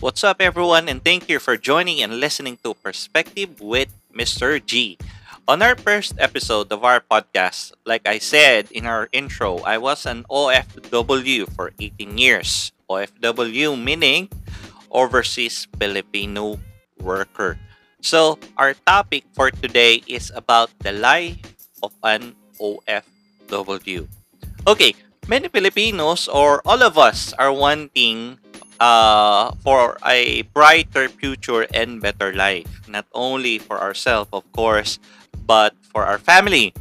What's up, everyone, and thank you for joining and listening to Perspective with Mr. G. On our first episode of our podcast, like I said in our intro, I was an OFW for 18 years. OFW meaning Overseas Filipino Worker. So, our topic for today is about the life of an OFW. Okay, many Filipinos or all of us are wanting uh, for a brighter future and better life. Not only for ourselves, of course, but for our family.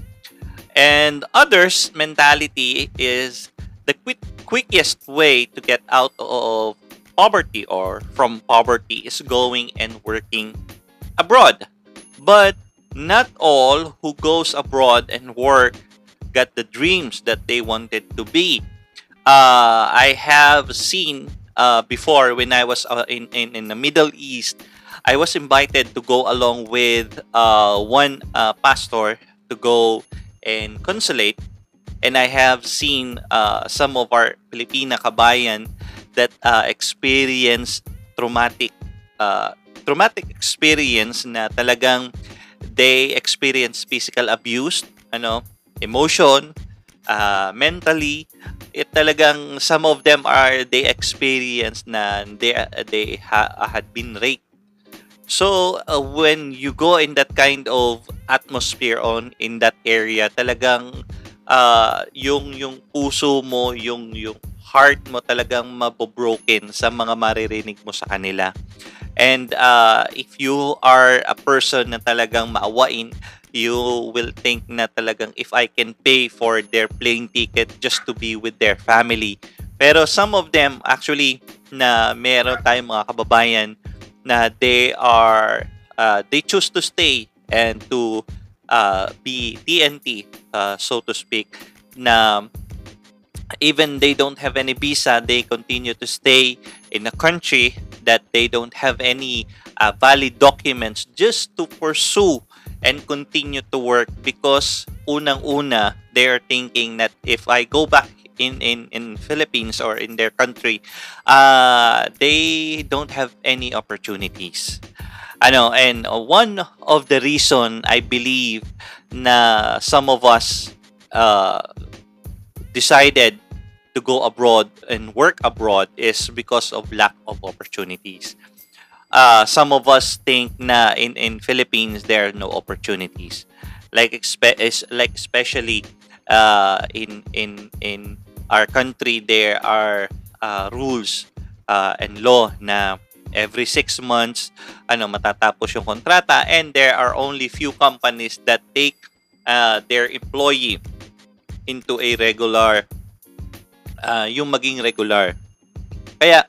And others' mentality is the quick, quickest way to get out of poverty or from poverty is going and working abroad. But not all who goes abroad and work got the dreams that they wanted to be. Uh, I have seen uh, before when I was uh, in, in in the Middle East, I was invited to go along with uh, one uh, pastor to go and consulate, and I have seen uh, some of our Filipina kabayan that uh, experience traumatic uh, traumatic experience na talagang they experience physical abuse, ano, emotion, uh, mentally, it talagang some of them are they experience na they they ha, had been raped. So uh, when you go in that kind of atmosphere on in that area talagang uh, yung yung puso mo yung yung heart mo talagang mabobroken sa mga maririnig mo sa kanila. And uh, if you are a person na talagang maawain you will think na talagang if I can pay for their plane ticket just to be with their family. Pero some of them actually na meron tayong mga kababayan na they are uh, they choose to stay and to uh, be TNT uh, so to speak na even they don't have any visa they continue to stay in a country that they don't have any uh, valid documents just to pursue and continue to work because unang-una they are thinking that if I go back in in in Philippines or in their country uh they don't have any opportunities. Ano and one of the reason I believe na some of us uh decided to go abroad and work abroad is because of lack of opportunities uh, some of us think na in in Philippines there are no opportunities. Like expe- is like especially uh, in in in our country there are uh, rules uh, and law na every six months ano matatapos yung kontrata and there are only few companies that take uh, their employee into a regular uh, yung maging regular. Kaya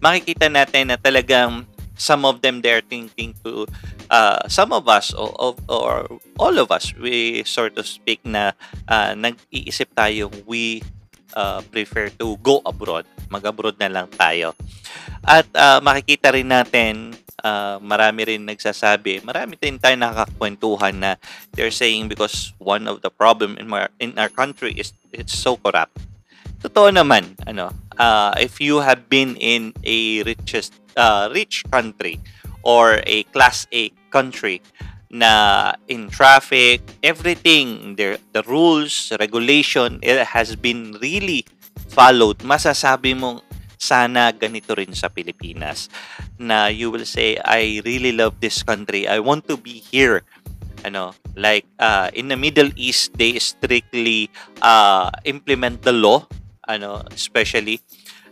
makikita natin na talagang some of them they're thinking to uh, some of us or, or, all of us we sort of speak na uh, nag-iisip tayo we uh, prefer to go abroad. Mag-abroad na lang tayo. At uh, makikita rin natin uh, marami rin nagsasabi marami din tayo nakakakwentuhan na they're saying because one of the problem in, our, in our country is it's so corrupt totoo naman ano uh, if you have been in a richest uh, rich country or a class A country na in traffic, everything, there, the rules, regulation, it has been really followed. Masasabi mong sana ganito rin sa Pilipinas na you will say I really love this country. I want to be here. Ano, like uh, in the Middle East, they strictly uh, implement the law, ano, especially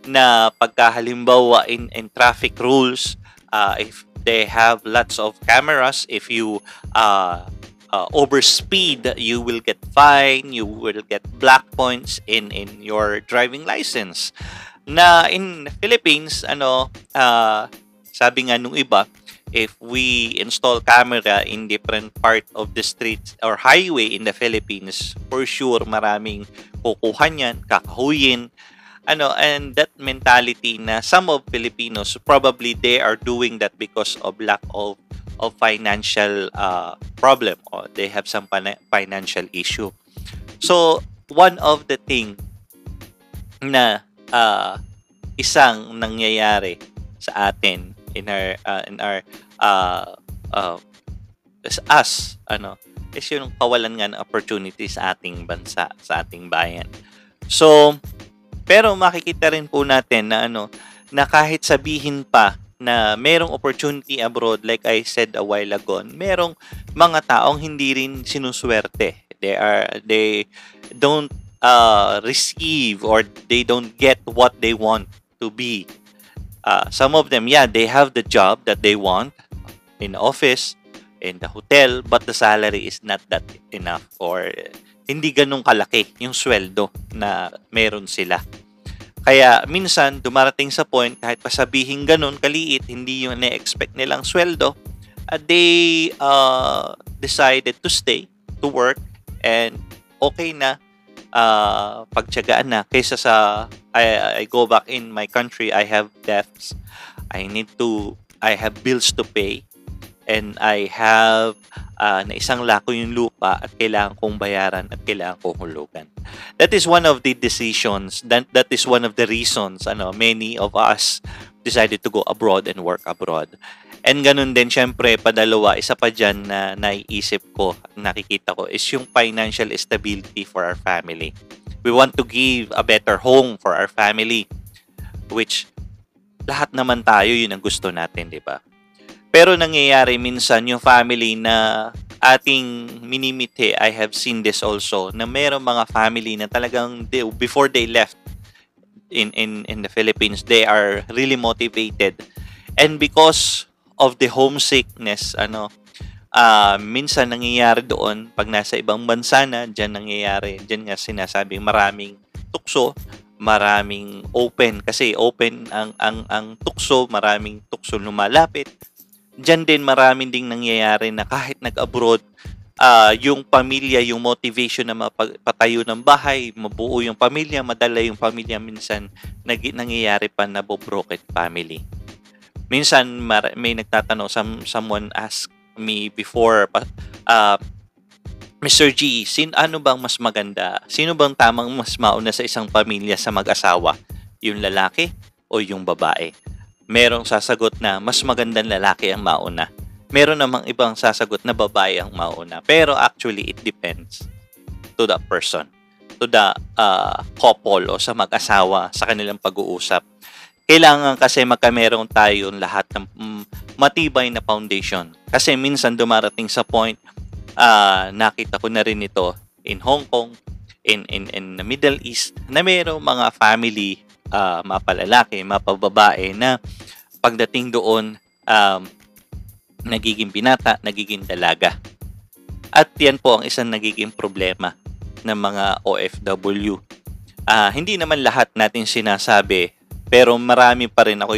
na pagkahalimbawa in, in traffic rules, uh, if they have lots of cameras, if you uh, uh, overspeed, you will get fine, you will get black points in, in your driving license. Na in Philippines, ano, uh, sabi nga nung iba, if we install camera in different part of the streets or highway in the Philippines, for sure maraming kukuha niyan, kakahuyin, ano and that mentality na some of Filipinos probably they are doing that because of lack of of financial uh, problem or they have some financial issue. So one of the thing na uh, isang nangyayari sa atin in our uh, in our uh, uh, us ano is yung kawalan nga ng opportunity sa ating bansa sa ating bayan. So pero makikita rin po natin na ano na kahit sabihin pa na merong opportunity abroad like I said a while ago merong mga taong hindi rin sinuswerte. They are they don't uh, receive or they don't get what they want to be uh, some of them yeah they have the job that they want in office in the hotel but the salary is not that enough or hindi ganun kalaki yung sweldo na meron sila. Kaya minsan dumarating sa point kahit pasabihin ganun kaliit, hindi yung na-expect nilang sweldo, uh, they uh, decided to stay, to work, and okay na uh, pagtyagaan na kaysa sa I, I go back in my country, I have debts, I need to, I have bills to pay, and I have uh, na isang lako yung lupa at kailangan kong bayaran at kailangan kong hulugan. That is one of the decisions, that, that is one of the reasons ano, many of us decided to go abroad and work abroad. And ganun din, syempre, padalawa, isa pa dyan na naiisip ko, nakikita ko, is yung financial stability for our family. We want to give a better home for our family, which lahat naman tayo yun ang gusto natin, di ba? Pero nangyayari minsan yung family na ating minimite, I have seen this also, na meron mga family na talagang they, before they left in, in, in the Philippines, they are really motivated. And because of the homesickness, ano, uh, minsan nangyayari doon, pag nasa ibang bansa na, dyan nangyayari, dyan nga sinasabi, maraming tukso, maraming open kasi open ang ang ang tukso, maraming tukso lumalapit, dyan din maraming ding nangyayari na kahit nag-abroad, uh, yung pamilya, yung motivation na mapatayo ng bahay, mabuo yung pamilya, madala yung pamilya, minsan nag, nangyayari pa na broken family. Minsan mar- may nagtatanong, some, someone asked me before, uh, Mr. G, sin ano bang mas maganda? Sino bang tamang mas mauna sa isang pamilya sa mag-asawa? Yung lalaki o yung babae? merong sasagot na mas magandang lalaki ang mauna. Meron namang ibang sasagot na babae ang mauna. Pero actually, it depends to the person, to the uh, couple o sa mag-asawa sa kanilang pag-uusap. Kailangan kasi magkamerong tayo lahat ng mm, matibay na foundation. Kasi minsan dumarating sa point, uh, nakita ko na rin ito in Hong Kong, in, in, in the Middle East, na mayroong mga family uh, mapalalaki, mapababae na pagdating doon um, nagiging binata, nagiging dalaga. At yan po ang isang nagiging problema ng mga OFW. Uh, ah, hindi naman lahat natin sinasabi pero marami pa rin ako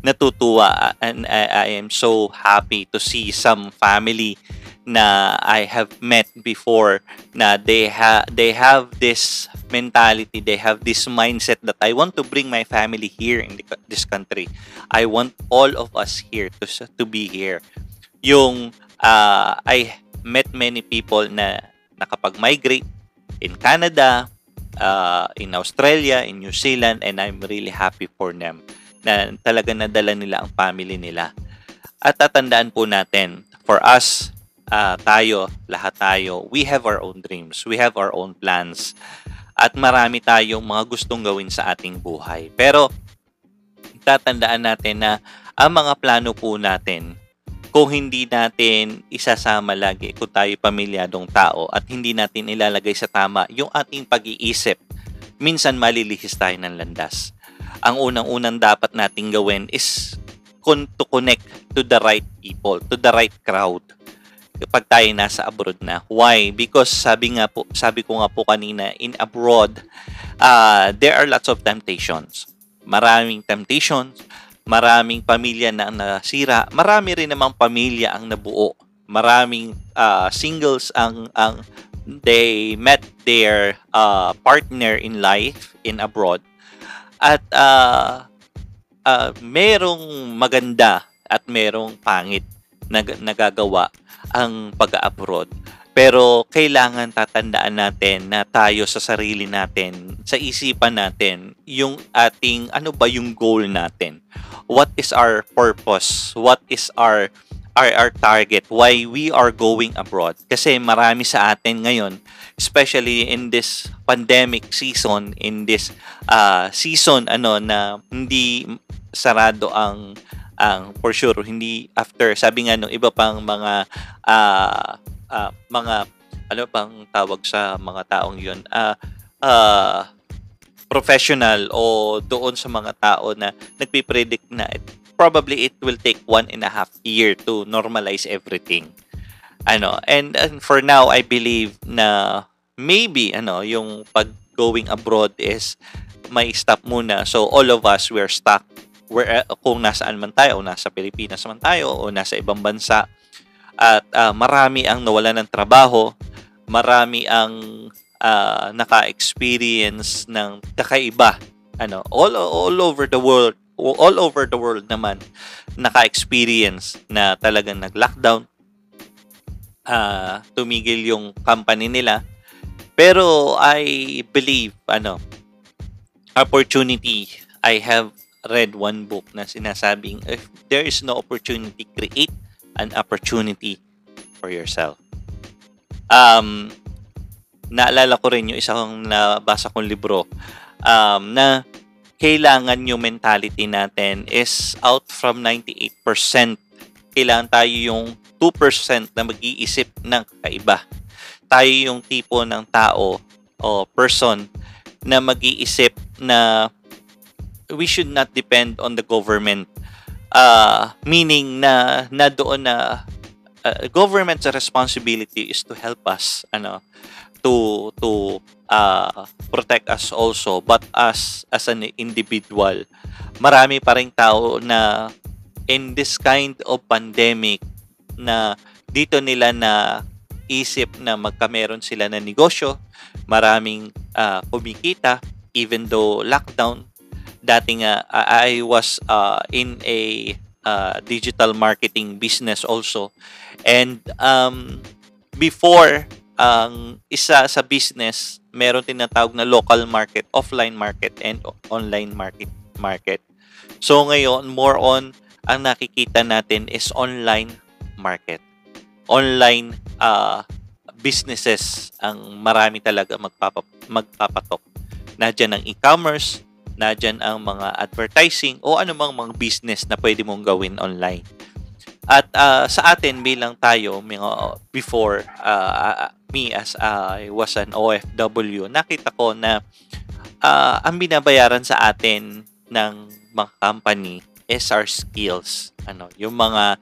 natutuwa and I, I am so happy to see some family na I have met before na they have they have this mentality they have this mindset that I want to bring my family here in the, this country. I want all of us here to to be here. Yung uh, I met many people na nakapag-migrate in Canada uh, in Australia in New Zealand and I'm really happy for them na talaga nadala nila ang family nila at tatandaan po natin for us uh, tayo, lahat tayo, we have our own dreams, we have our own plans, at marami tayong mga gustong gawin sa ating buhay. Pero, tatandaan natin na ang mga plano po natin, kung hindi natin isasama lagi, kung tayo pamilyadong tao at hindi natin ilalagay sa tama yung ating pag-iisip, minsan malilihis tayo ng landas. Ang unang-unang dapat nating gawin is to connect to the right people, to the right crowd kapag tayo nasa abroad na. Why? Because sabi nga po, sabi ko nga po kanina, in abroad, uh, there are lots of temptations. Maraming temptations, maraming pamilya na nasira, marami rin namang pamilya ang nabuo. Maraming uh, singles ang ang they met their uh, partner in life in abroad. At uh, uh, merong maganda at merong pangit na nagagawa ang pag-abroad. Pero kailangan tatandaan natin na tayo sa sarili natin, sa isipan natin, yung ating ano ba yung goal natin what is our purpose, what is our our, our target, why we are going abroad. Kasi marami sa atin ngayon, especially in this pandemic season, in this uh, season ano na hindi sarado ang ang for sure hindi after sabi nga nung iba pang mga uh, uh, mga ano pang tawag sa mga taong yun? Uh, uh, professional o doon sa mga tao na nagpipredict na it, probably it will take one and a half year to normalize everything. Ano, and, and for now, I believe na maybe ano, yung pag going abroad is may stop muna. So all of us we're stuck where uh, kung nasaan man tayo, o nasa Pilipinas man tayo o nasa ibang bansa at uh, marami ang nawalan ng trabaho, marami ang uh, naka-experience ng kakaiba ano all all over the world all over the world naman naka-experience na talagang nag-lockdown uh, tumigil yung company nila. Pero I believe ano opportunity I have read one book na sinasabing if there is no opportunity create an opportunity for yourself. Um naalala ko rin yung isang nabasa kong libro um, na kailangan yung mentality natin is out from 98%. Kailangan tayo yung 2% na mag-iisip ng kaiba. Tayo yung tipo ng tao o person na mag-iisip na we should not depend on the government. Uh, meaning na na doon na uh, government's responsibility is to help us ano to to uh, protect us also but as as an individual marami pa ring tao na in this kind of pandemic na dito nila na isip na magkameron sila ng negosyo maraming uh, kumikita even though lockdown. Dati nga I was uh, in a uh, digital marketing business also. And um, before ang isa sa business, meron tinatawag na local market, offline market, and online market. market. So ngayon, more on, ang nakikita natin is online market. Online uh, businesses ang marami talaga magpapa, magpapatok. Nadyan ang e-commerce, nadyan ang mga advertising o anumang mga business na pwede mong gawin online. At uh, sa atin bilang tayo mga before uh, me as I was an OFW, nakita ko na uh, ang binabayaran sa atin ng mga company is our skills. Ano, yung mga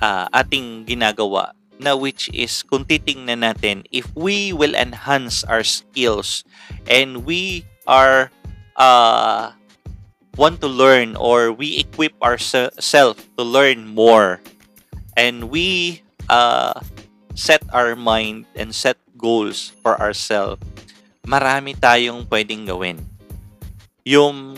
uh, ating ginagawa na which is kung titingnan natin if we will enhance our skills and we are uh, want to learn or we equip ourselves to learn more and we uh, set our mind and set goals for ourselves, marami tayong pwedeng gawin. Yung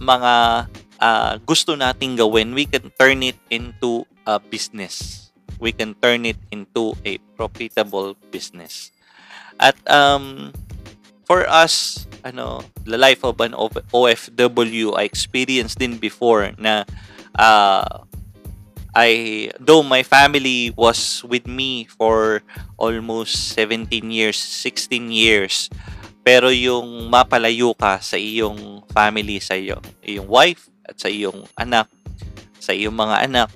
mga uh, gusto nating gawin, we can turn it into a business. We can turn it into a profitable business. At um, for us, ano, the life of an OFW, I experienced din before na uh, I though my family was with me for almost 17 years, 16 years. Pero yung mapalayo ka sa iyong family, sa iyong, iyong wife at sa iyong anak, sa iyong mga anak,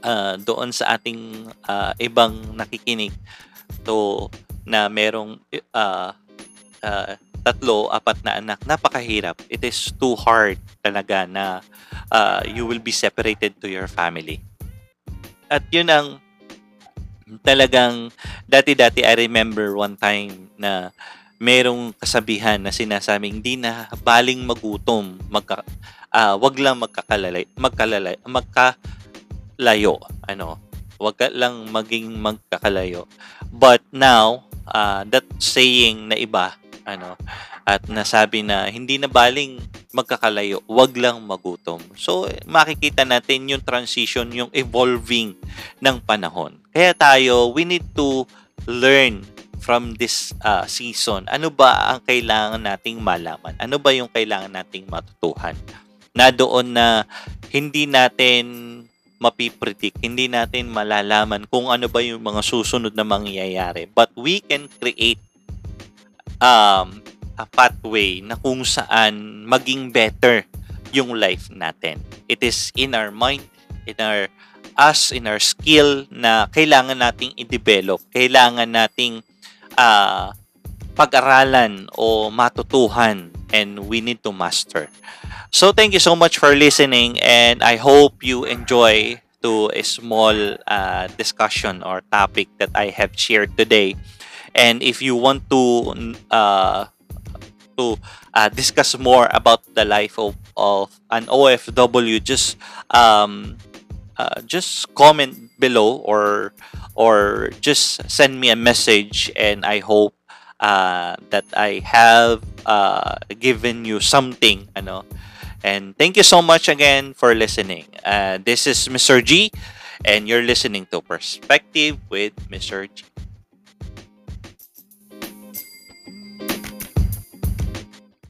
uh, doon sa ating uh, ibang nakikinig to na merong uh, uh, tatlo, apat na anak, napakahirap. It is too hard talaga na uh, you will be separated to your family. At yun ang talagang dati-dati I remember one time na merong kasabihan na sinasabing hindi na baling magutom, magka, uh, wag lang magkakalay, magkalalay, magkalayo, ano, wag lang maging magkakalayo. But now, uh, that saying na iba, ano at nasabi na hindi na baling magkakalayo, wag lang magutom. So makikita natin yung transition, yung evolving ng panahon. Kaya tayo, we need to learn from this uh, season. Ano ba ang kailangan nating malaman? Ano ba yung kailangan nating matutuhan? na doon na hindi natin mapipredict, hindi natin malalaman kung ano ba yung mga susunod na mangyayari. But we can create um, a pathway na kung saan maging better yung life natin. It is in our mind, in our us, in our skill na kailangan nating i-develop, kailangan nating uh, pag-aralan o matutuhan and we need to master. So thank you so much for listening and I hope you enjoy to a small uh, discussion or topic that I have shared today. And if you want to uh, to uh, discuss more about the life of, of an OFW, just um, uh, just comment below or or just send me a message, and I hope uh, that I have uh, given you something, ano. And thank you so much again for listening. Uh, this is Mr. G, and you're listening to Perspective with Mr. G.